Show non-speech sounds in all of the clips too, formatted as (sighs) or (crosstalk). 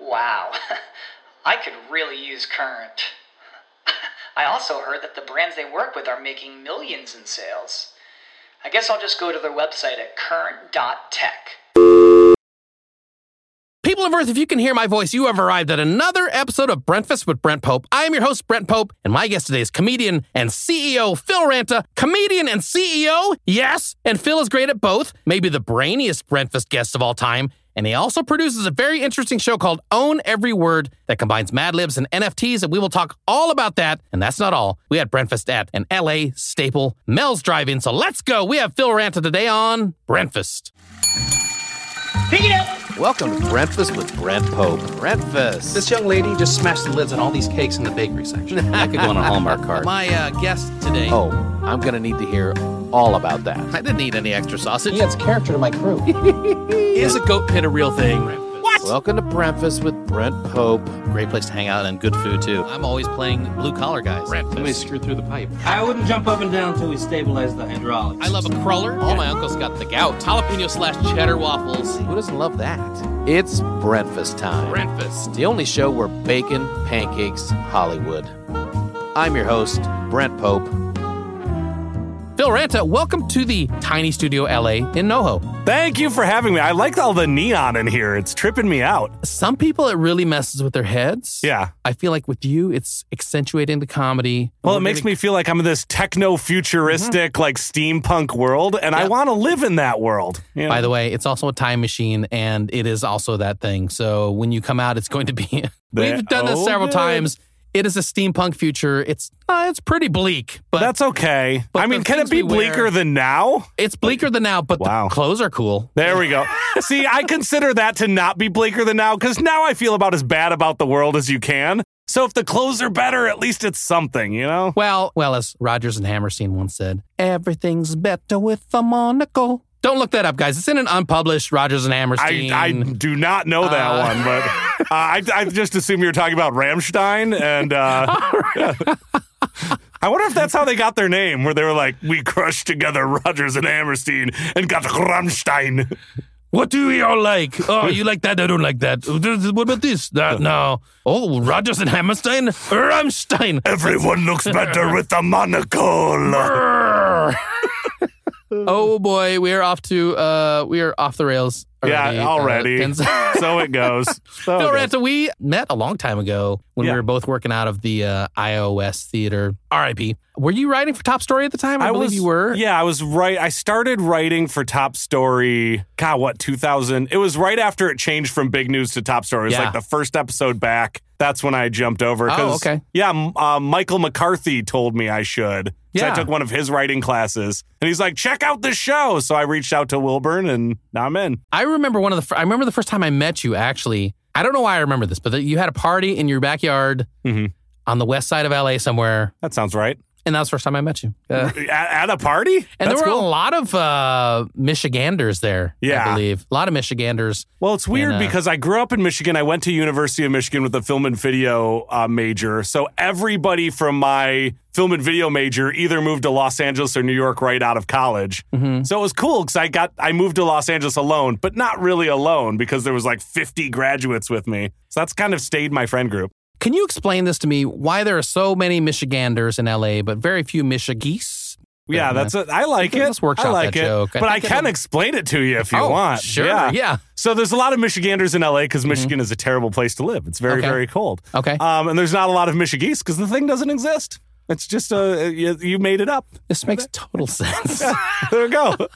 Wow, (laughs) I could really use Current. (laughs) I also heard that the brands they work with are making millions in sales. I guess I'll just go to their website at current.tech. People of Earth, if you can hear my voice, you have arrived at another episode of Breakfast with Brent Pope. I am your host, Brent Pope, and my guest today is comedian and CEO Phil Ranta. Comedian and CEO? Yes, and Phil is great at both, maybe the brainiest breakfast guest of all time. And he also produces a very interesting show called Own Every Word that combines Mad Libs and NFTs, and we will talk all about that. And that's not all. We had breakfast at an LA staple, Mel's Drive-In. So let's go. We have Phil Ranta today on Breakfast. Pick it up! Welcome to Breakfast with Brent Pope. Breakfast. This young lady just smashed the lids on all these cakes in the bakery section. I could go on a Hallmark card. (laughs) My uh, guest today. Oh, I'm going to need to hear all about that. I didn't need any extra sausage. He adds character to my crew. (laughs) Is a goat pit a real thing? What? Welcome to Breakfast with Brent Pope. Great place to hang out and good food too. I'm always playing blue collar guys. Somebody screwed through the pipe. I wouldn't jump up and down until we stabilize the hydraulics. I love a cruller. All my uncles got the gout. Jalapeno slash cheddar waffles. Who doesn't love that? It's breakfast time. Breakfast. The only show where bacon, pancakes, Hollywood. I'm your host, Brent Pope. Phil Ranta, welcome to the tiny studio LA in NoHo. Thank you for having me. I like all the neon in here. It's tripping me out. Some people it really messes with their heads. Yeah. I feel like with you, it's accentuating the comedy. Well, it makes gonna- me feel like I'm in this techno futuristic, mm-hmm. like steampunk world, and I want to live in that world. know? By the way, it's also a time machine, and it is also that thing. So when you come out, it's going to be. (laughs) We've done this several times. It is a steampunk future. It's uh, it's pretty bleak, but That's okay. but I mean, the can it things be we wear- bleaker than now? it's bleaker than now. But Wow. the clothes are cool. There we go. (laughs) See, I consider that to not be bleaker than now because now I feel about as bad about the world as you can. So if the clothes are better, at least it's something, you know? Well, well, as Rodgers and Hammerstein once said, everything's better with a monocle. Don't look that up, guys. It's in an unpublished Rodgers and Hammerstein. I do not know that Uh, one, but (laughs) uh, I, I just assume you're talking about Rammstein. And uh, (laughs) (laughs) I wonder if that's how they got their name, where they were like, we crushed together Rodgers and Hammerstein and got Rammstein. What do we all like? Oh, you like that? I don't like that. What about this? That no. Oh, Rodgers and Hammerstein, Rammstein. Everyone looks better with a monocle. Oh boy, we are off to uh, we are off the rails. Already. Yeah, already. Uh, (laughs) (laughs) so it goes. (laughs) So Phil it goes. Ranta, we met a long time ago when Yeah. we were both working out of the uh, iOS theater. RIP. Were you writing for Top Story at the time? I, believe was, you were. Yeah, I was right. I started writing for Top Story. God, what 2000? It was right after it changed from Big News to Top Story. It was Yeah. like the first episode back. That's when I jumped over. Oh, okay. Yeah, uh, Michael McCarthy told me I should. So Yeah. I took one of his writing classes, and he's like, "Check out this show." So I reached out to Wilburn, and now I'm in. I remember one of the. fir- I remember the first time I met you. Actually, I don't know why I remember this, but that you had a party in your backyard Mhm. on the west side of LA somewhere, That sounds right. And that was the first time I met you. Uh, At, at a party, and That's there were cool. a lot of uh, Michiganders there. Yeah. I believe a lot of Michiganders. Well, it's weird And, uh, because I grew up in Michigan. I went to University of Michigan with a film and video uh, major. So everybody from my film and video major either moved to Los Angeles or New York right out of college. Mm-hmm. So it was cool because I got I moved to Los Angeles alone, but not really alone because there was like 50 graduates with me. So that's kind of stayed my friend group. Can you explain this to me? Why there are so many Michiganders in LA, but very few Michigese? Yeah, that's it. I like it. Let's workshop I like that it. joke. I but I, can explain it to you if you oh, want. Sure. Yeah. Yeah. So there's a lot of Michiganders in LA because Michigan is a terrible place to live. It's very, Okay. very cold. Okay. Um, and there's not a lot of Michigese because the thing doesn't exist. It's just uh, you, you made it up. this makes (laughs) total sense. There we go. (laughs)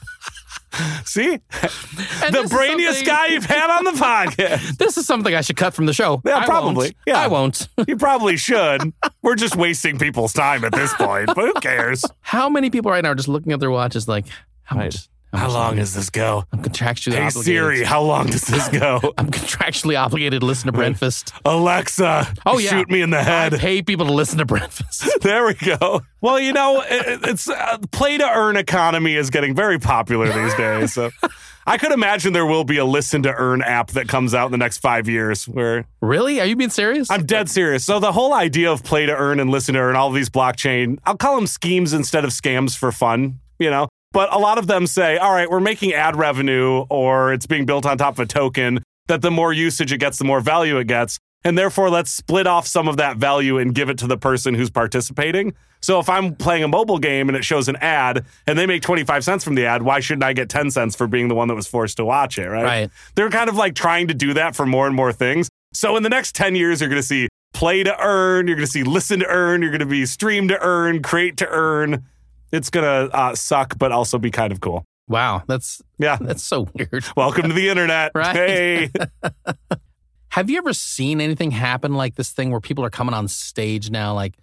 (laughs) See, the brainiest guy you've had on the (laughs) podcast. This is something I should cut from the show. Yeah, I probably. Won't. Yeah. I won't. (laughs) You probably should. We're just wasting people's time at this point, but who cares? How many people right now are just looking at their watches like, how Right. much? How long does this go? I'm contractually Hey obligated. Siri, how long does this go? (laughs) I'm contractually obligated to listen to Breakfast. (laughs) Alexa, Oh yeah, shoot me in the I head. pay people to listen to Breakfast. (laughs) There we go. Well, you know, it, it's uh, play to earn economy is getting very popular these days. So I could imagine there will be a listen to earn app that comes out in the next five years where really? Are you being serious? I'm dead serious. So the whole idea of play to earn and listen to earn, all these blockchain, I'll call them schemes instead of scams for fun, you know? But a lot of them say, all right, we're making ad revenue or it's being built on top of a token that the more usage it gets, the more value it gets. And therefore, let's split off some of that value and give it to the person who's participating. So if I'm playing a mobile game and it shows an ad and they make 25 cents from the ad, why shouldn't I get 10 cents for being the one that was forced to watch it, right? Right. They're kind of like trying to do that for more and more things. So in the next 10 years, you're going to see play to earn, you're going to see listen to earn, you're going to be stream to earn, create to earn. It's to uh, suck, but also be kind of cool. wow, that's Yeah. that's so weird. (laughs) Welcome to the internet. (laughs) Right. Hey. (laughs) Have you ever seen anything happen like this thing where people are coming on stage now, like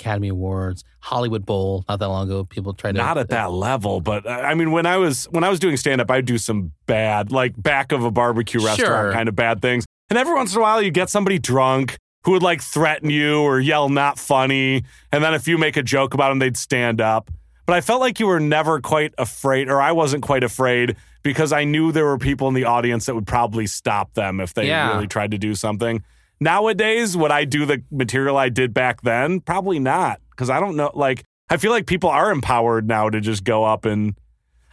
Academy Awards, Hollywood Bowl? Not that long ago, people tried to Not at that level, but uh, I mean, when I was when I was doing stand up, I'd do some bad, like back of a barbecue restaurant Sure. kind of bad things. And every once in a while, you get somebody drunk who would like threaten you or yell "not funny," and then if you make a joke about them, they'd stand up. But I felt like you were never quite afraid, or I wasn't quite afraid because I knew there were people in the audience that would probably stop them if they Yeah. really tried to do something. Nowadays, would I do the material I did back then? Probably not, because I don't know. Like, I feel like people are empowered now to just go up and.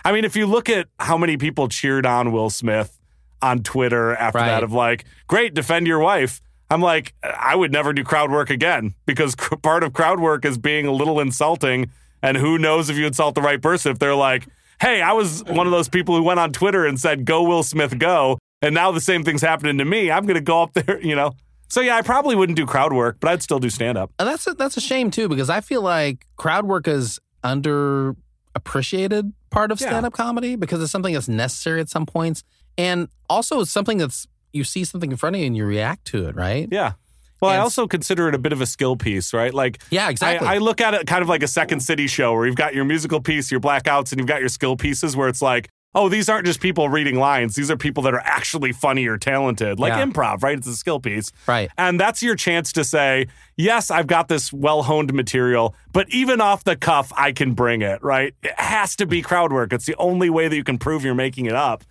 I mean, if you look at how many people cheered on Will Smith on Twitter after Right. that, of like, great, defend your wife. I'm like, I would never do crowd work again because part of crowd work is being a little insulting. And who knows if you insult the right person if they're like, hey, I was one of those people who went on Twitter and said, go Will Smith, go. And now the same thing's happening to me. I'm going to go up there, (laughs) you know? So yeah, I probably wouldn't do crowd work, but I'd still do stand up. And that's a, that's a shame too because I feel like crowd work is underappreciated part of stand up comedy because it's something that's necessary at some points, and also it's something that's you see something in front of you and you react to it, right? Yeah. Well, I also consider it a bit of a skill piece, right? Like, Yeah, exactly. I, I look at it kind of like a Second City show where you've got your musical piece, your blackouts, and you've got your skill pieces where it's like, oh, these aren't just people reading lines. These are people that are actually funny or talented, like Yeah. improv, right? It's a skill piece. right. And that's your chance to say, yes, I've got this well honed material, but even off the cuff, I can bring it, right? It has to be crowd work. It's the only way that you can prove you're making it up.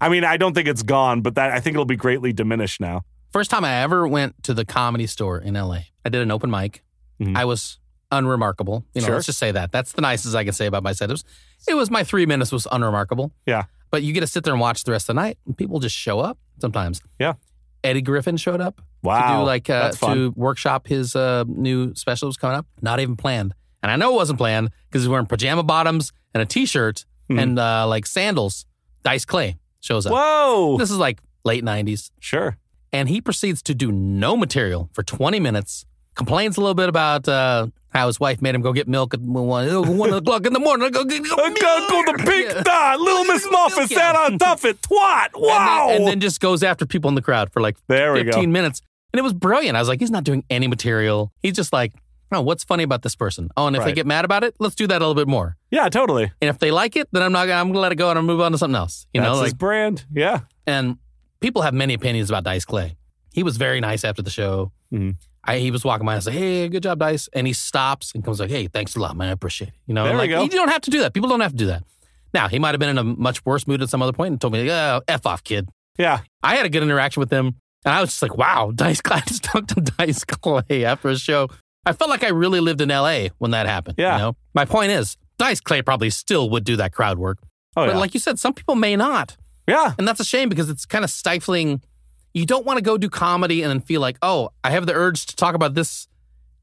I mean, I don't think it's gone, but that I think it'll be greatly diminished now. First time I ever went to the comedy store in LA, I did an open mic. Mhm. I was unremarkable. You know, Sure. let's just say that. That's the nicest I can say about my set. It was, my three minutes was unremarkable. Yeah. But you get to sit there and watch the rest of the night. And people just show up sometimes. Yeah. Eddie Griffin showed up Wow. to do like uh, to workshop his uh, new special that was coming up. Not even planned. And I know it wasn't planned because he's wearing pajama bottoms and a t-shirt Mhm. and uh, like sandals. Dice Clay shows up. Whoa. This is like late 90s Sure. And he proceeds to do no material for 20 minutes. Complains a little bit about uh, how his wife made him go get milk at one, uh, one o'clock in the morning. I go get go I gotta go to Pink Yeah. Dot. Little Miss Muffet sat on top it. Twat. Wow. And then, and then just goes after people in the crowd for like there 15 go. minutes. And it was brilliant. I was like, he's not doing any material. He's just like, oh, what's funny about this person? Oh, and if they get mad about it, let's do that a little bit more. Yeah, totally. And if they like it, then I'm not. gonna I'm gonna let it go and I'm gonna move on to something else. You That's know, his like brand. Yeah. and people have many opinions about Dice Clay. He was very nice after the show. Mhm. I, he was walking by and I said, "Hey, good job, Dice," and he stops and comes like, "Hey, thanks a lot, man. I appreciate it." You know, There like go. you don't have to do that. People don't have to do that. Now he might have been in a much worse mood at some other point and told me, "Oh, f off, kid." Yeah. I had a good interaction with him, and I was just like, "Wow, (laughs) Dice Clay." I just talked to Dice Clay after a show. I felt like I really lived in L.A. when that happened. Yeah. You know? My point is, Dice Clay probably still would do that crowd work, Oh, yeah. but yeah. like you said, some people may not. Yeah. And that's a shame because it's kind of stifling. You don't want to go do comedy and then feel like, oh, I have the urge to talk about this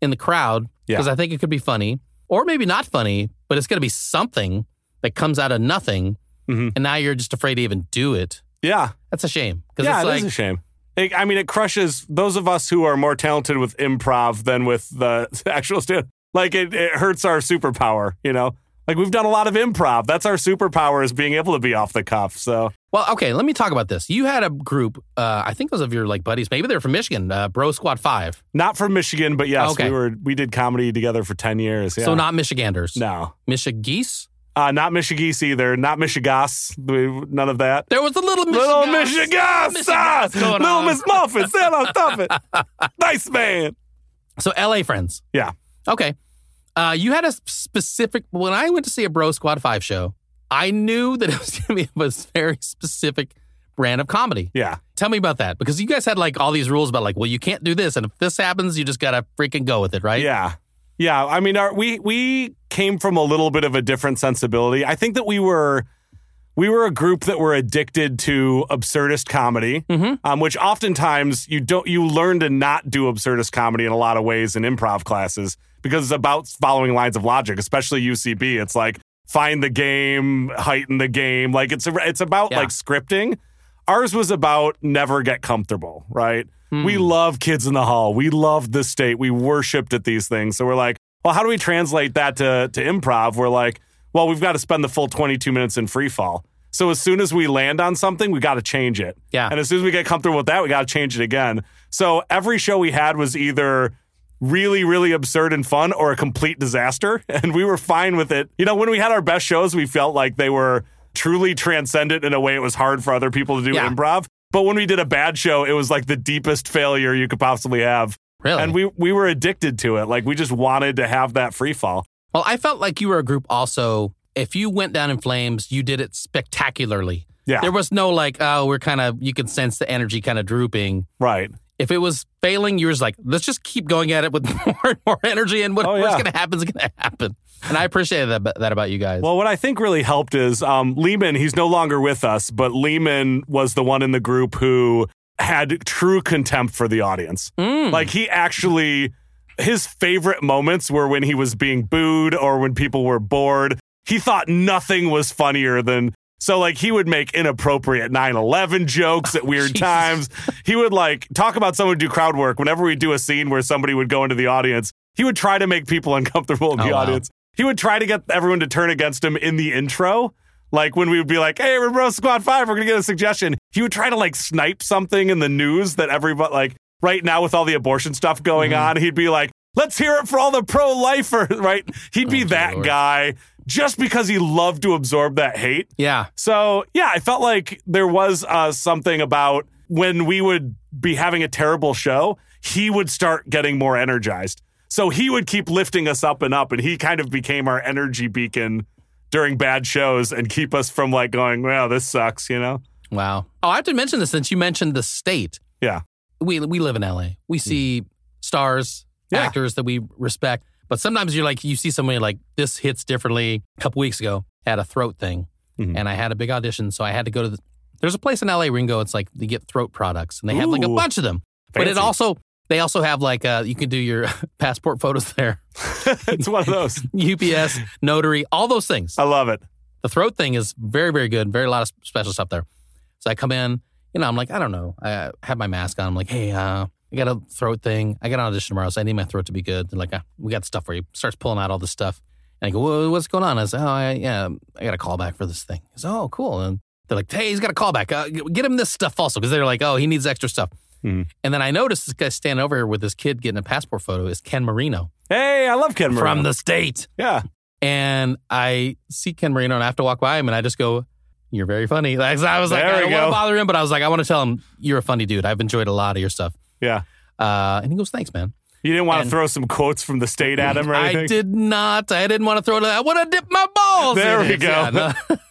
in the crowd Yeah. because I think it could be funny or maybe not funny, but it's going to be something that comes out of nothing. Mhm. And now you're just afraid to even do it. Yeah. That's a shame. Yeah, it's it like, is a shame. It- I mean, it crushes those of us who are more talented with improv than with the (laughs) actual stand. Like it, it hurts our superpower, you know. Like we've done a lot of improv. That's our superpower is being able to be off the cuff. So well, okay, let me talk about this. You had a group, uh, I think it was of your like buddies, maybe they're from Michigan, uh, Bro Squad 5. not from Michigan, but yes, Okay. we were we did comedy together for ten years. Yeah. So not Michiganders. no. Michigese? Uh, not Michigis either. Not Michigas. None of that. There was a little Little Michigas, Michigas. ah, going Little. Miss Muffin. (laughs) Sit on top it. nice man. So LA friends. Yeah. Okay. Uh, you had a specific when I went to see a Bro Squad Five show. I knew that it was going to be a very specific brand of comedy. Yeah. Tell me about that because you guys had like all these rules about like, well, you can't do this, and if this happens, you just gotta freaking go with it, right? Yeah. Yeah. I mean, our, we we came from a little bit of a different sensibility. I think that we were we were a group that were addicted to absurdist comedy, um, which oftentimes you don't you learn to not do absurdist comedy in a lot of ways in improv classes because it's about following lines of logic, especially UCB. It's like find the game, heighten the game. Like it's a, it's about Yeah. like scripting. Ours was about never get comfortable, right? We hmm. love Kids in the Hall. We loved the state. We worshipped at these things. So we're like, well, how do we translate that to, to improv? We're like, well, we've got to spend the full 22 minutes in free fall. So as soon as we land on something, we got to change it. Yeah. And as soon as we get comfortable with that, we got to change it again. So every show we had was either really, really absurd and fun or a complete disaster. (laughs) And we were fine with it. You know, when we had our best shows, we felt like they were truly transcendent in a way it was hard for other people to do Yeah. improv. But when we did a bad show, it was like the deepest failure you could possibly have. Really? And we we were addicted to it. Like we just wanted to have that free fall. Well, I felt like you were a group also. If you went down in flames, you did it spectacularly. Yeah. There was no like, oh, we're kind of, you could sense the energy kind of drooping. Right. If it was failing, you were just like, let's just keep going at it with (laughs) more and more energy, and whatever's Oh, yeah. going to happen is going to happen. And I appreciated that, that about you guys. Well, what I think really helped is um, Lehman, he's no longer with us, but Lehman was the one in the group who had true contempt for the audience. Mm. Like he actually, his favorite moments were when he was being booed or when people were bored. He thought nothing was funnier than. So, like, he would make inappropriate 9 11 jokes at weird Jesus. times. He would, like, talk about someone do crowd work. Whenever we do a scene where somebody would go into the audience, he would try to make people (laughs) uncomfortable in Oh, the wow. audience. He would try to get everyone to turn against him in the intro. Like when we would be like, hey, we're Bro Squad 5, we're going to get a suggestion. He would try to like snipe something in the news that everybody, like right now with all the abortion stuff going Mm-hmm. on, he'd be like, let's hear it for all the pro lifers, (laughs) right? He'd be Oh, that Lord. guy just because he loved to absorb that hate. yeah. So yeah, I felt like there was uh, something about when we would be having a terrible show, he would start getting more energized. So he would keep lifting us up and up, and he kind of became our energy beacon during bad shows and keep us from like going, well, this sucks, you know? Wow. Oh, I have to mention this since you mentioned the state. Yeah. We we live in LA. We see stars, Yeah. actors that we respect, but sometimes you're like you see somebody like this hits differently. A couple weeks ago, I had a throat thing, Mhm. and I had a big audition, so I had to go to the. There's a place in LA, Ringo. It's like they get throat products, and they have like a bunch of them. But it also they also have like uh, you can do your (laughs) passport photos there, (laughs) it's one of those. (laughs) UPS, notary, all those things. I love it. The throat thing is very, very good. Very a lot of special stuff there. So I come in, you know, I'm like, I don't know. I have my mask on. I'm like, hey, uh, I got a throat thing. I got an audition tomorrow, so I need my throat to be good. They're like, ah, we got stuff for you. Starts pulling out all this stuff. And I go, well, what's going on? I said, oh, I, yeah, I got a call back for this thing. He said, oh, cool. And they're like, hey, he's got a call back. Uh, get him this stuff also. Because they're like, oh, he needs extra stuff. Mhm. And then I noticed this guy standing over here with this kid getting a passport photo is Ken Marino Hey, I love Ken Marino. from the state. yeah. And I see Ken Marino and I have to walk by him and I just go, You're very funny. Like, I was like, There I don't want to bother him, but I was like, I want to tell him you're a funny dude. I've enjoyed a lot of your stuff. Yeah. Uh, and he goes, Thanks, man. You didn't want to throw some quotes from the state at him or anything? I did not. I didn't want to throw it. I want to dip my balls. There in we it. go. Yeah,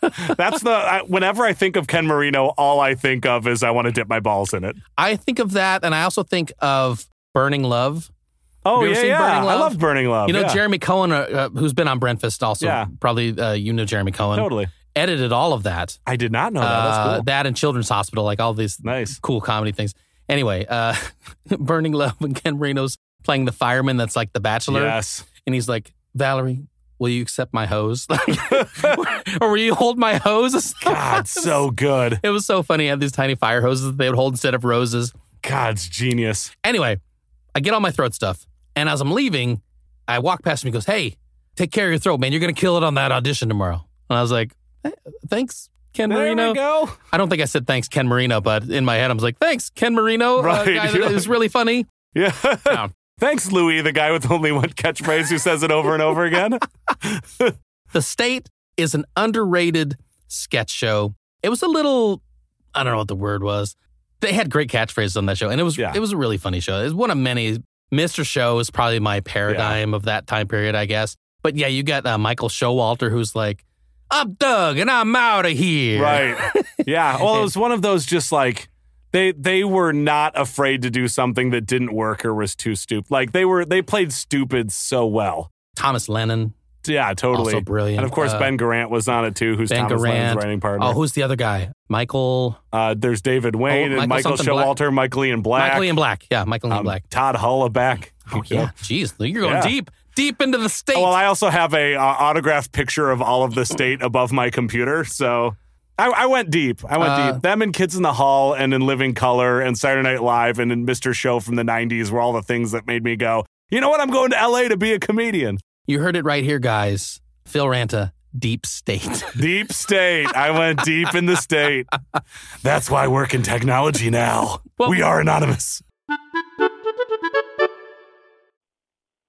no. (laughs) (laughs) That's the, I, whenever I think of Ken Marino, all I think of is I want to dip my balls in it. I think of that. And I also think of Burning Love. Oh, yeah, yeah. I Love? Burning Love. You know, yeah. Jeremy Cohen, uh, uh, who's been on Breakfast also. Yeah. Probably uh, you know Jeremy Cohen. Totally. Edited all of that. I did not know that. That's Uh, that and Children's Hospital, like all these Nice. cool comedy things. Anyway, uh, (laughs) Burning Love and Ken Marino's playing the fireman that's like the bachelor. Yes. And he's like, Valerie, will you accept my hose? (laughs) or (laughs) will you hold my hose? God, so good. It was so funny. He had these tiny fire hoses that they would hold instead of roses. God's genius. Anyway, I get all my throat stuff. And as I'm leaving, I walk past him. He goes, Hey, take care of your throat, man. You're going to kill it on that audition tomorrow. And I was like, "Eh, Thanks, Ken There Marino. go. I don't think I said thanks, Ken Marino, but in my head, I was like, thanks, Ken Marino, Right. a guy that is really funny. (laughs) Yeah. Yeah. Thanks, Louis, the guy with only one catchphrase who says it over and over again. (laughs) The state is an underrated sketch show. It was a little, I don't know what the word was. They had great catchphrases on that show, and it was Yeah. it was a really funny show. It was one of many. Mr. Show is probably my paradigm of that time period, I guess. But yeah, you got uh, Michael Showalter, who's like, "I'm Doug, and I'm out of here." Right. (laughs) Yeah. Well, it was one of those just like they they were not afraid to do something that didn't work or was too stupid. Like they were they played stupid so well. Thomas Lennon, Yeah, totally. also brilliant. And of course, Uh, Ben Garant was on it too, who's Ben Thomas Lennon's writing partner. Oh, who's the other guy? Michael uh, there's David Wain Oh, and Michael Michael something Black. Showalter, Michael Ian Black, Michael Ian Black. Yeah, Michael Ian um, Black. Todd Holoubek. Oh yeah, jeez, you're going Yeah. deep, deep into the state. Oh, well, I also have a uh, autographed picture of all of the state above my computer, so I, I went deep. I went Uh, deep. Them and Kids in the Hall, and in Living Color, and Saturday Night Live, and in Mr. Show from the '90s were all the things that made me go. You know what? I'm going to LA to be a comedian. you heard it right here, guys. Phil Ranta, deep state. (laughs) Deep state. I went deep in the state. That's why I work in technology now. Well- we are anonymous.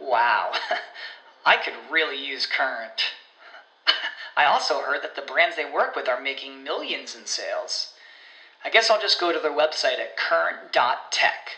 Wow, (laughs) I could really use Current. (laughs) I also heard that the brands they work with are making millions in sales. I guess I'll just go to their website at current.tech.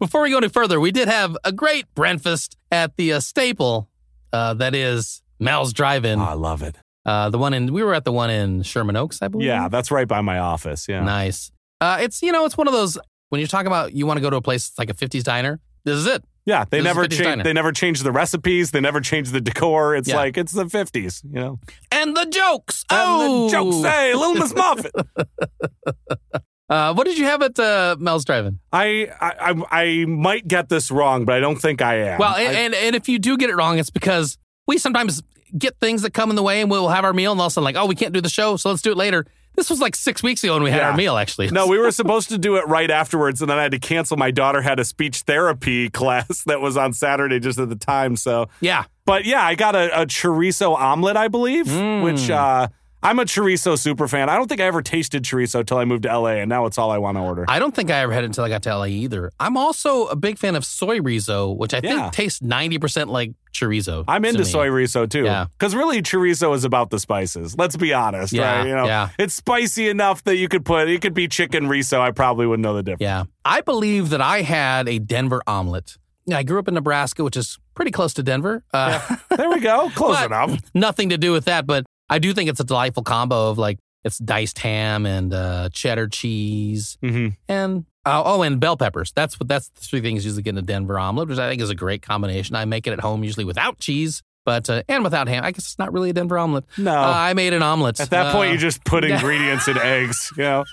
Before we go any further, we did have a great breakfast at the uh, staple uh, that is Mel's Drive-In. Oh, I love it. Uh, the one in we were at the one in Sherman Oaks, I believe. Yeah, that's right by my office. Yeah. nice. Uh, it's you know it's one of those when you're talking about you want to go to a place like a 50s diner. This is it. Yeah, they This never 50s change. They never change the recipes. They never change the decor. It's Yeah. like it's the fifties, you know. And the jokes. And oh, the jokes, hey, Little Miss Muffet. (laughs) Uh, what did you have at uh, Mel's Drive-In? I, I I I might get this wrong, but I don't think I am. Well, I- and, and and if you do get it wrong, it's because we sometimes get things that come in the way, and we'll have our meal, and all of a sudden, like, oh, we can't do the show, so let's do it later. This was like six weeks ago when we had Yeah. our meal, actually. no, we (laughs) were supposed to do it right afterwards, and then I had to cancel. My daughter had a speech therapy (laughs) class that was on Saturday just at the time. So, yeah, but yeah, I got a, a chorizo omelet, I believe, Mm. which uh, I'm a chorizo super fan. I don't think I ever tasted chorizo till I moved to LA, and now it's all I want to order. I don't think I ever had it until I got to LA either. I'm also a big fan of soy rizo, which I Yeah. think tastes 90% like chorizo. I'm into me. soy riso too. Yeah. Because really, chorizo is about the spices. Let's be honest, Yeah, right? You know, yeah. it's spicy enough that you could put it could be chicken riso. I probably wouldn't know the difference. Yeah. I believe that I had a Denver omelet. I grew up in Nebraska, which is pretty close to Denver. Uh, There we go. (laughs) Close enough. nothing to do with that, but I do think it's a delightful combo of like it's diced ham and uh, cheddar cheese hmm and uh, oh, and bell peppers. That's what that's the three things usually get in a Denver omelet, which I think is a great combination. I make it at home usually without cheese, but uh, and without ham. I guess it's not really a Denver omelet. No. Uh, I made an omelet. At that point, Uh, you just put (laughs) ingredients in eggs. You know,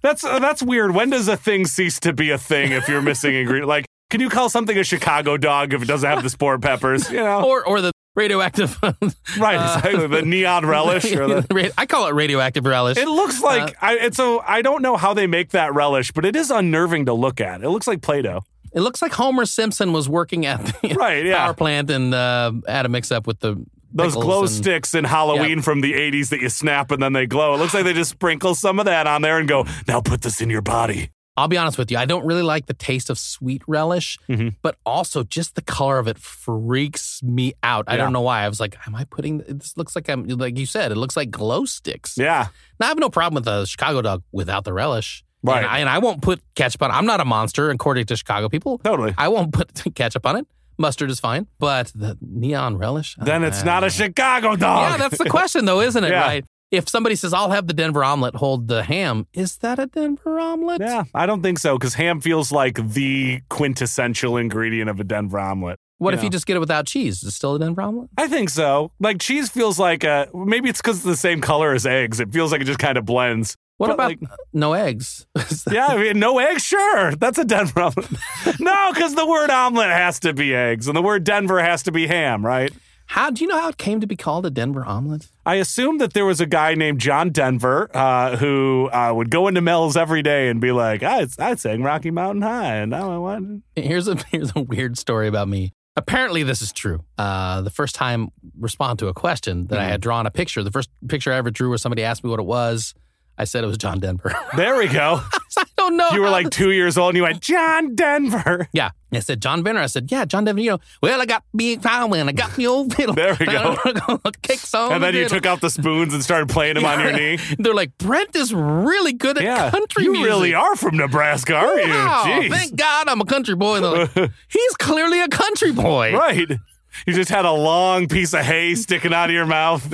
that's uh, that's weird. When does a thing cease to be a thing if you're missing (laughs) ingredient? Like, can you call something a Chicago dog if it doesn't have the sport peppers? You know, or or the radioactive. (laughs) right? uh, Exactly. The neon relish or the. (laughs) I call it radioactive relish. It looks Uh, like I, it's a. I don't know how they make that relish, but it is unnerving to look at. It looks like Play-Doh. It looks like Homer Simpson was working at the (laughs) Right, yeah. power plant and uh, had a mix up with the Those glow and- sticks in Halloween from the 80s that you snap and then they glow. It looks like they just sprinkle some of that on there and go, now put this in your body. I'll be honest with you, I don't really like the taste of sweet relish, Mhm. but also just the color of it freaks me out. I don't know why. I was like, am I putting this? Looks like I'm like you said, it looks like glow sticks. Yeah. Now I have no problem with a Chicago dog without the relish. Right. And I, and I won't put ketchup on. it. I'm not a monster, according to Chicago people. Totally. I won't put (laughs) ketchup on it. Mustard is fine, but the neon relish. Then it's uh, not a Chicago dog. Yeah, that's the question, though, isn't it? (laughs) Yeah. Right. If somebody says, "I'll have the Denver omelet, hold the ham," is that a Denver omelet? Yeah, I don't think so because ham feels like the quintessential ingredient of a Denver omelet. What You if you just get it without cheese? Is it still a Denver omelet? I think so. Like cheese feels like a maybe it's because it's the same color as eggs. It feels like it just kind of blends. What But, about like- no eggs? (laughs) Yeah, I mean, no eggs, sure. That's a Denver omelet. (laughs) no, because the word omelet has to be eggs, and the word Denver has to be ham, right? How do you know how it came to be called a Denver omelet? I assume that there was a guy named John Denver uh, who uh, would go into Mel's every day and be like, I, I sang Rocky Mountain High, and now I want. Here's a (laughs) here's a weird story about me. Apparently, this is true. Uh, the first time respond to a question that I had drawn a picture. The first picture I ever drew where somebody asked me what it was. I said it was John Denver. (laughs) There we go. I don't know. You were like two years old, and you went, John Denver. Yeah. I said, John Venner. I said, yeah, John Denver. You know, well, I got me violin and I got me old fiddle. There we go. (laughs) Kicks on And the then you took out the spoons and started playing them on your knee. (laughs) They're like, Brent is really good at Yeah, country you music. really are from Nebraska, are you? Wow, Jeez. thank God I'm a country boy. Like, He's clearly a country boy. Right. You just had a long piece of hay sticking out of your mouth.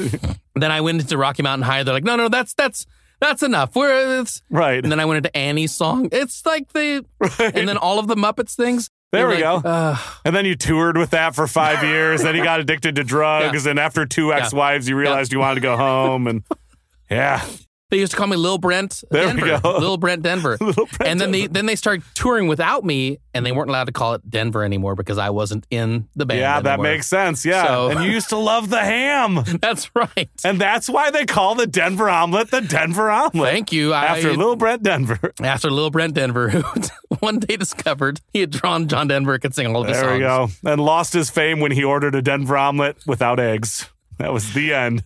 Then I went into Rocky Mountain High. They're like, no, no, that's that's that's enough. We're it's right. and then I went into Annie's song. It's like the and then all of the Muppets things. There we like, go. Uh, And then you toured with that for five (laughs) years. then you got addicted to drugs. And after two ex wives, you realized you wanted to go home. And (laughs) yeah. They used to call me Lil Brent There we Denver. go. (laughs) Lil Brent Denver. Little Brent and then they then they started touring without me, and they weren't allowed to call it Denver anymore because I wasn't in the band. Yeah, that makes sense. Yeah. So- and you used to love the ham. (laughs) That's right. And that's why they call the Denver omelet the Denver omelet. Thank you. After I, Little Brent Denver. (laughs) after Lil Brent Denver, who one day discovered he had drawn John Denver could sing all of his There we go. And lost his fame when he ordered a Denver omelet without eggs. That was the end.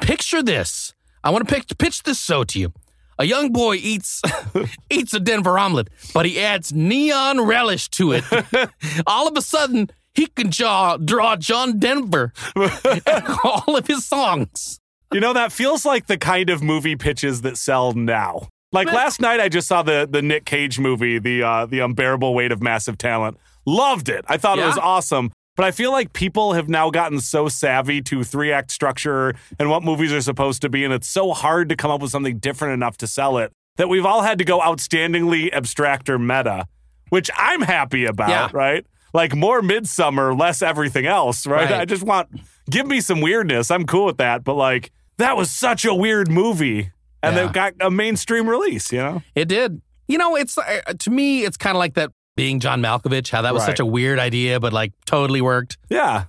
Picture this. I want to pitch, pitch this so to you. A young boy eats (laughs) eats a Denver omelet, but he adds neon relish to it. (laughs) all of a sudden, he can draw, draw John Denver in (laughs) all of his songs. You know, that feels like the kind of movie pitches that sell now. Like last night, I just saw the the Nick Cage movie, the uh, the unbearable weight of massive talent. Loved it. I thought it was awesome. But I feel like people have now gotten so savvy to three act structure and what movies are supposed to be, and it's so hard to come up with something different enough to sell it that we've all had to go outstandingly abstract or meta, which I'm happy about. Yeah. Right? Like more midsummer, less everything else. Right? Right. I just want give me some weirdness. I'm cool with that. But like that was such a weird movie, and Yeah. it got a mainstream release. You know? It did. You know, it's uh, to me, it's kind of like that being John Malkovich, how that was Right. such a weird idea, but like totally worked, Yeah.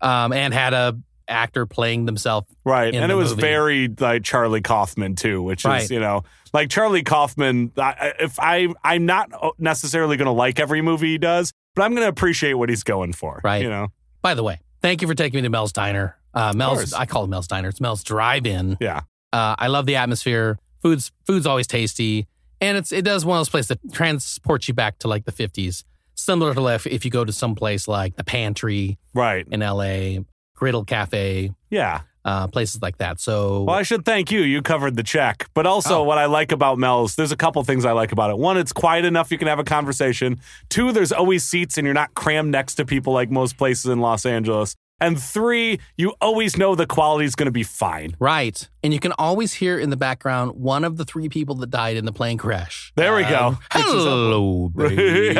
um, and had a actor playing themselves. Right. and it was movie. very like Charlie Kaufman too, which Right. is, you know, like Charlie Kaufman, I, if I I'm not necessarily going to like every movie he does, but I'm going to appreciate what he's going for. Right. You know. By the way, thank you for taking me to Mel's Diner. Uh, Mel's. I call it Mel's Diner. It's Mel's Drive-In. Yeah. Uh, I love the atmosphere. Food's food's always tasty, and it's it does one of those places that transports you back to like the 50s. Similar to if, if you go to some place like the Pantry Right. in LA, Griddle Cafe, Yeah. uh, places like that. So Well, I should thank you. You covered the check. But also, Oh. what I like about Mel's, there's a couple things I like about it. One, it's quiet enough you can have a conversation. Two, there's always seats and you're not crammed next to people like most places in Los Angeles. And three, you always know the quality's going to be fine. Right. And you can always hear in the background one of the three people that died in the plane crash. There we Um, go. Hello, (laughs) baby.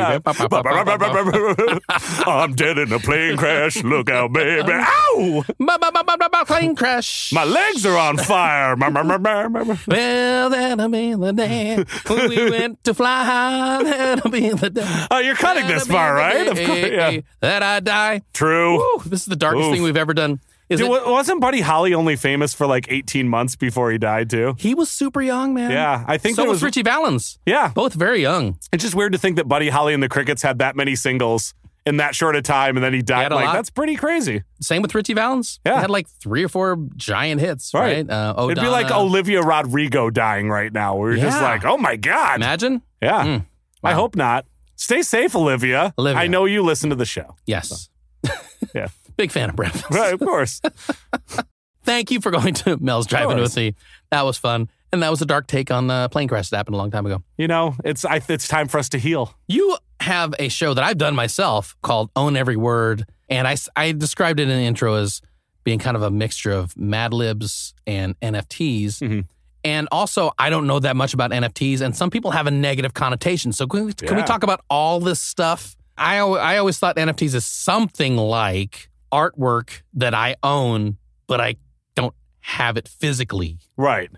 I'm dead in a plane crash. Look out, baby. Ow! Plane crash. My legs are on fire. Well, that'll be the day when we (laughs) went to fly high. That'll be the day. Oh, you're cutting this That'll be far, right? Of course, yeah. That I die. True. Woo, this is the darkest Oof. thing we've ever done. Dude, it? wasn't Buddy Holly only famous for like 18 months before he died, too? He was super young, man. Yeah, I think so was was. Ritchie Valens. Yeah, Both very young. it's just weird to think that Buddy Holly and the Crickets had that many singles in that short a time, and then he died. a Like that's pretty crazy. Same with Ritchie Valens. Yeah. He had like three or four giant hits, Right. right? Uh, It'd be like Olivia Rodrigo dying right now. We're just like, oh my god. Imagine. yeah, Mm. I hope not. Stay safe, Olivia. Olivia. I know you listen to the show. Yes. Yeah. (laughs) Big fan of breakfast. Right, of course. (laughs) Thank you for going to Mel's Driving course. with me. That was fun. And that was a dark take on the plane crash that happened a long time ago. you know, it's I, it's time for us to heal. You have a show that I've done myself called Own Every Word. And I, I described it in the intro as being kind of a mixture of Mad Libs and NFTs. Mhm. And also, I don't know that much about NFTs, and some people have a negative connotation. So, can we, can we talk about all this stuff? I, I always thought NFTs is something like artwork that I own, but I don't have it physically. Right.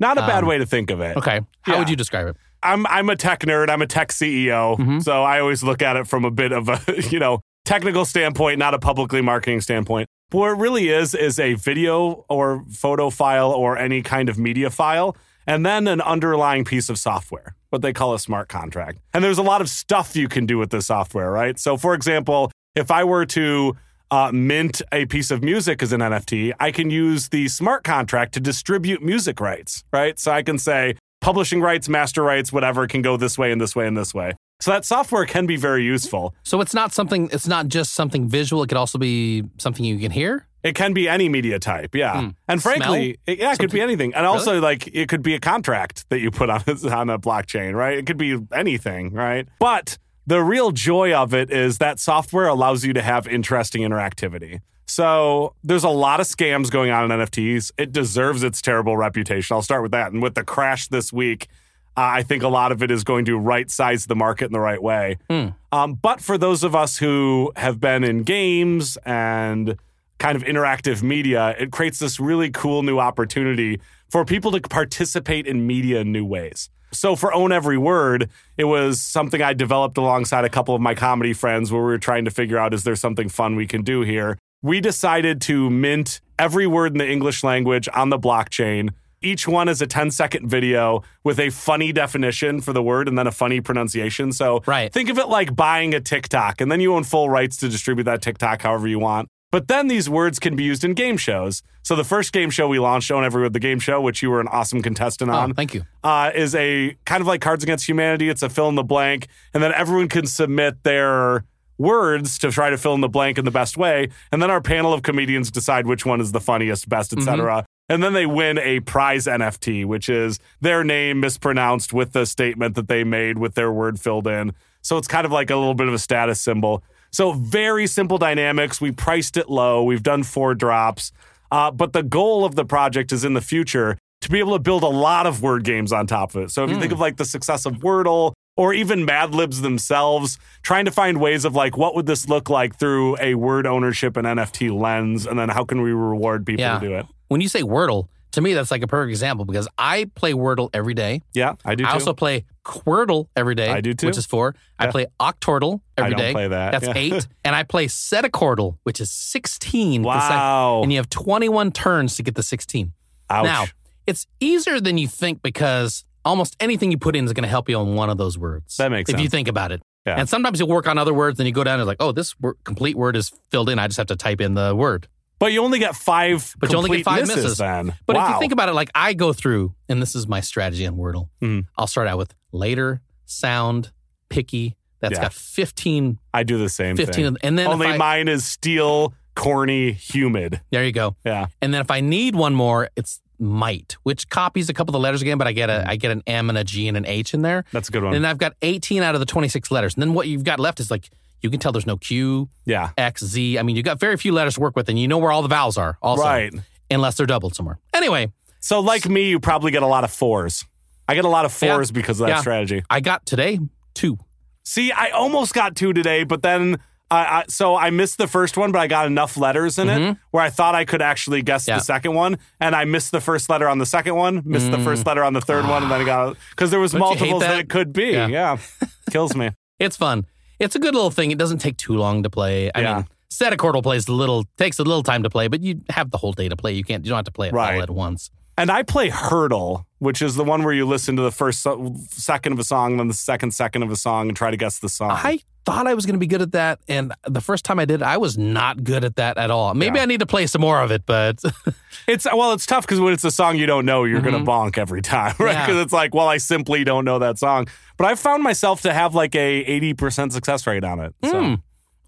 Not a bad Um, way to think of it. Okay. How Yeah. would you describe it? I'm I'm a tech nerd. I'm a tech CEO. Mhm. So I always look at it from a bit of a, (laughs) you know, technical standpoint, not a publicly marketing standpoint. But what it really is is a video or photo file or any kind of media file, and then an underlying piece of software, what they call a smart contract. And there's a lot of stuff you can do with this software, right? So for example, if I were to uh, mint a piece of music as an NFT, I can use the smart contract to distribute music rights, right? So I can say publishing rights, master rights, whatever can go this way and this way and this way. So that software can be very useful. So it's not something. It's not just something visual. It could also be something you can hear. It can be any media type, yeah. Hmm. And frankly, it, yeah, it could be anything. And also, like, it could be a contract that you put on (laughs) on a blockchain, right? It could be anything, right? But the real joy of it is that software allows you to have interesting interactivity. So there's a lot of scams going on in NFTs. It deserves its terrible reputation. I'll start with that. And with the crash this week, uh, I think a lot of it is going to right size the market in the right way. Hmm. Um, but for those of us who have been in games and kind of interactive media, it creates this really cool new opportunity for people to participate in media in new ways. So for Own Every Word, it was something I developed alongside a couple of my comedy friends where we were trying to figure out is there something fun we can do here. We decided to mint every word in the English language on the blockchain. Each one is a 10 second video with a funny definition for the word and then a funny pronunciation. So Right. think of it like buying a TikTok and then you own full rights to distribute that TikTok however you want. But then these words can be used in game shows. So the first game show we launched, Own Every Word, the game show, which you were an awesome contestant Oh, on, thank you. uh, is a kind of like Cards Against Humanity. It's a fill in the blank, and then everyone can submit their words to try to fill in the blank in the best way, and then our panel of comedians decide which one is the funniest, best, etc. And then they win a prize NFT, which is their name mispronounced with the statement that they made with their word filled in. So it's kind of like a little bit of a status symbol. So very simple dynamics. We priced it low. We've done four drops. Uh, but the goal of the project is in the future to be able to build a lot of word games on top of it. So if you think of like the success of Wordle or even Mad Libs themselves, trying to find ways of like what would this look like through a word ownership and NFT lens, and then how can we reward people Yeah. to do it? When you say Wordle, to me that's like a perfect example because I play Wordle every day. Yeah, I do. Too. I also play Quordle every day. I do too. Which is four. I play Octordle every day. I don't day. play that. That's Yeah. eight. (laughs) and I play Sedecordle, which is 16. wow. And you have 21 turns to get the 16. Ouch. Now, it's easier than you think because almost anything you put in is going to help you on one of those words. That makes sense. if you think about it. Yeah. And sometimes you'll work on other words, and you go down and like, oh, this word, complete word is filled in. I just have to type in the word. But you only get five. But you only get five misses. then. But wow. if you think about it, like I go through, and this is my strategy on Wordle, Mhm. I'll start out with later, sound, picky. That's Yeah. got 15, I do the same 15 thing. and then Only I, mine is steel, corny, humid. there you go. Yeah. And then if I need one more, it's might, which copies a couple of the letters again, but I get a I get an M and a G and an H in there. That's a good one. And I've got 18 out of the 26 letters. And then what you've got left is like you can tell there's no Q, yeah. X, Z. I mean, you've got very few letters to work with, and you know where all the vowels are also. Right. Unless they're doubled somewhere. Anyway, So, like me, you probably get a lot of fours. I get a lot of fours Yeah. because of that Yeah. strategy. I got today two. See, I almost got two today, but then I, I so I missed the first one, but I got enough letters in it where I thought I could actually guess Mm-hmm. Yeah. the second one, and I missed the first letter on the second one, missed the first letter on the third one, and then I got because there was Mm. Don't multiples that? that? it could be. Yeah. Yeah, (laughs) kills me. It's fun. It's a good little thing. It doesn't take too long to play. I Yeah. mean, Sedecordle plays a little takes a little time to play, but you have the whole day to play. You can't you don't have to play it Right. all at once. And I play Heardle, which is the one where you listen to the first so- second of a song, then the second second of a song, and try to guess the song. I thought I was going to be good at that, and the first time I did, I was not good at that at all. Maybe Yeah. I need to play some more of it, but (laughs) It's well, it's tough because when it's a song you don't know, you're gonna bonk every time, (laughs) right? Mm-hmm. Yeah. Because it's like, well, I simply don't know that song. But I've found myself to have like a eighty percent success rate on it. So Hmm.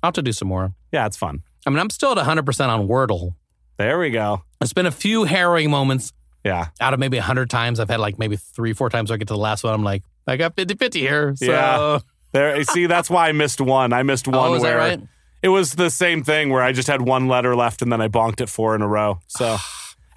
I'll have to do some more. yeah, it's fun. I mean, I'm still at 100% on Wordle. There we go. It's been a few harrowing moments Yeah, out of maybe 100 times. I've had like maybe three, four times where I get to the last one. I'm like, I got 50 50 here. So, Yeah. There. See, that's why I missed one. I missed one oh, is that where right? it was the same thing where I just had one letter left and then I bonked it four in a row. So. (sighs)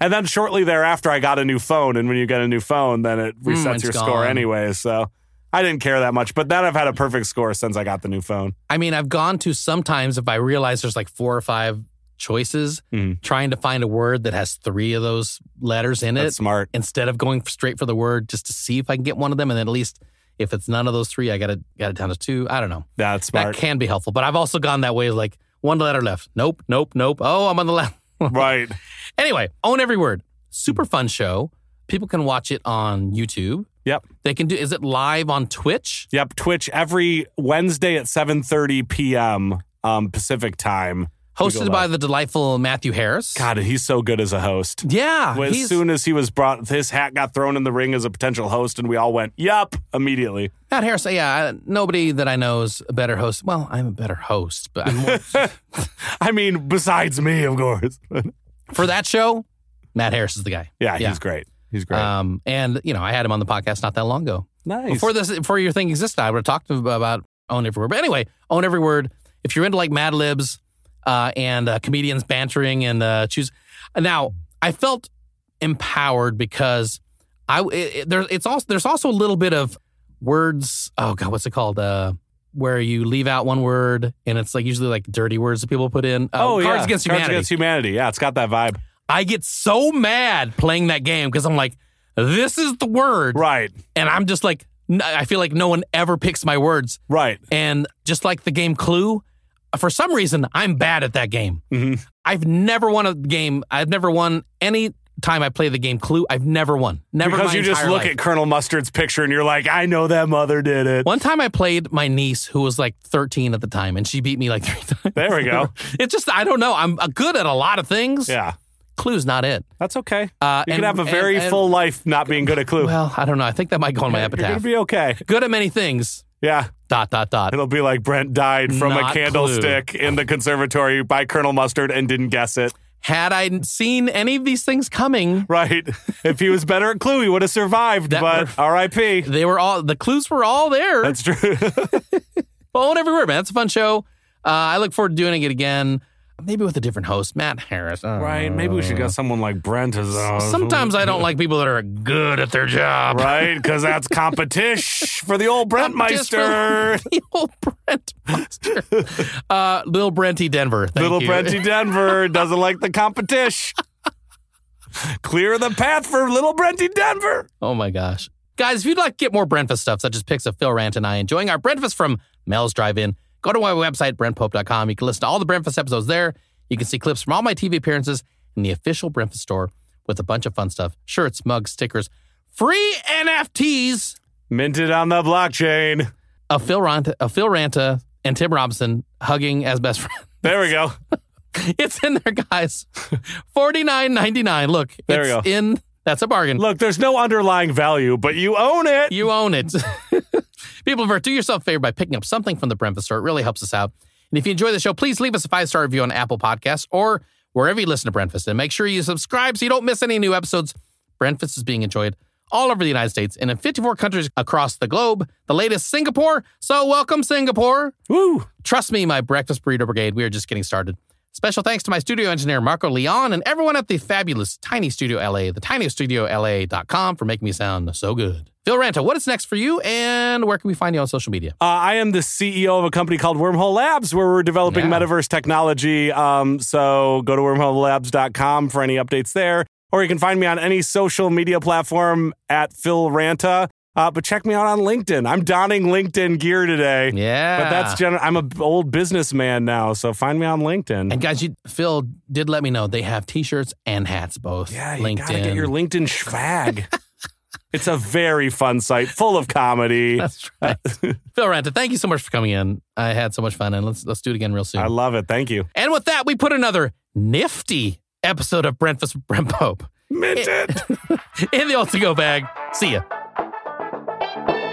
And then shortly thereafter, I got a new phone. And when you get a new phone, then it resets Hmm, it's your score anyway. So I didn't care that much. But then I've had a perfect score since I got the new phone. I mean, I've gone to sometimes if I realize there's like four or five choices, Mhm. trying to find a word that has three of those letters in That's it smart. instead of going straight for the word just to see if I can get one of them. And then at least if it's none of those three, I got it got it down to two. I don't know. That's smart. That can be helpful. But I've also gone that way of like one letter left. Nope, nope, nope. Oh, I'm on the left. (laughs) right. Anyway, own every word. Super fun show. People can watch it on YouTube. Yep. They can do is it live on Twitch? Yep. Twitch every Wednesday at 7:30 p.m. Um, Pacific time. Hosted by the delightful Matthew Harris. God, he's so good as a host. Yeah. As he's- soon as he was brought, his hat got thrown in the ring as a potential host, and we all went, "Yup!" immediately. Matt Harris, yeah, I- nobody that I know is a better host. Well, I'm a better host, but I'm more, (laughs) (laughs) I mean, besides me, of course. (laughs) for that show, Matt Harris is the guy. yeah, Yeah. he's great. He's great. Um, and you know, I had him on the podcast not that long ago. nice. Before this, before your thing existed, I would have talked to him about own every word. But anyway, own every word. If you're into like Mad Libs uh, and uh, comedians bantering and uh, choose. Now, I felt empowered because I it, it- there it's also there's also a little bit of words. Oh God, what's it called? Uh, where you leave out one word and it's like usually like dirty words that people put in. Uh, oh Cards yeah, Against Cards Humanity. Against Humanity. Yeah, it's got that vibe. I get so mad playing that game because I'm like, this is the word, Right. and I'm just like, I feel like no one ever picks my words. Right. And just like the game Clue, for some reason, I'm bad at that game. Mhm. I've never won a game. I've never won any time I play the game Clue. I've never won. Never because you just look life. at Colonel Mustard's picture and you're like, I know that mother did it. One time I played my niece who was like 13 at the time and she beat me like three (laughs) times. There we go. it's just, I don't know. I'm uh, good at a lot of things. Yeah, Clue's not it. that's okay. Uh, You and- can have a very and- and- full life not being good at Clue. Well, I don't know. I think that might go on my epitaph. You're gonna be okay. good at many things. Yeah, Dot, dot, dot. it'll be like Brent died from Not a candlestick in the conservatory by Colonel Mustard and didn't guess it. Had I seen any of these things coming, Right. if he was better at Clue, he would have survived. But were- R.I.P. they were all, the clues were all there. That's true. (laughs) Well, own every word, man. It's a fun show. Uh, I look forward to doing it again. Maybe with a different host, Matt Harris. Right. Maybe we should get someone like Brent as uh, Sometimes I don't like people that are good at their job. Right, because that's (laughs) competition for the old Brent Meister. (laughs) The old Brent Meister. uh, Little Brenty Denver. Thank Little you. Brenty (laughs) Denver doesn't like the competition. Clear the path for little Brenty Denver. Oh my gosh. Guys, if you'd like to get more Breakfast stuff, such as pics of Phil Ranta and I enjoying our breakfast from Mel's Drive-In, go to my website, brentpope.com. You can listen to all the breakfast episodes there. You can see clips from all my TV appearances in the official breakfast store with a bunch of fun stuff. Shirts, mugs, stickers, free NFTs Minted on the blockchain. of Phil Ranta, of Phil Ranta and Tim Robinson hugging as best friends. There we go. (laughs) It's in there, guys. (laughs) Forty nine ninety nine. Look, There we it's go. in. That's a bargain. Look, there's no underlying value, but you own it. You own it. (laughs) People, of do yourself a favor by picking up something from the Breakfast Store. It really helps us out. And if you enjoy the show, please leave us a five star review on Apple Podcasts or wherever you listen to Breakfast. And make sure you subscribe so you don't miss any new episodes. Breakfast is being enjoyed all over the United States and in 54 countries across the globe. The latest Singapore. So welcome, Singapore. Woo. Trust me, my breakfast burrito brigade, we are just getting started. Special thanks to my studio engineer, Marco Leon, and everyone at the fabulous Tiny Studio LA, the tinystudio.la.com for making me sound so good. Phil Ranta, what is next for you, and where can we find you on social media? Uh, I am the CEO of a company called Wormhole Labs, where we're developing Yeah. metaverse technology. Um, so go to wormholelabs.com for any updates there, or you can find me on any social media platform at Phil Ranta. Uh, but check me out on LinkedIn. I'm donning LinkedIn gear today. Yeah. But that's gen- I'm a b- old businessman now, so find me on LinkedIn. And guys, you, Phil did let me know they have t-shirts and hats both. yeah, you LinkedIn. gotta get your LinkedIn swag. (laughs) it's a very fun site, full of comedy. (laughs) That's right. Phil Ranta, thank you so much for coming in. I had so much fun, and let's let's do it again real soon. I love it. Thank you. and with that, we put another nifty episode of Breakfast with Brent Pope Minted. (laughs) in the old to go bag. See ya. Thank you.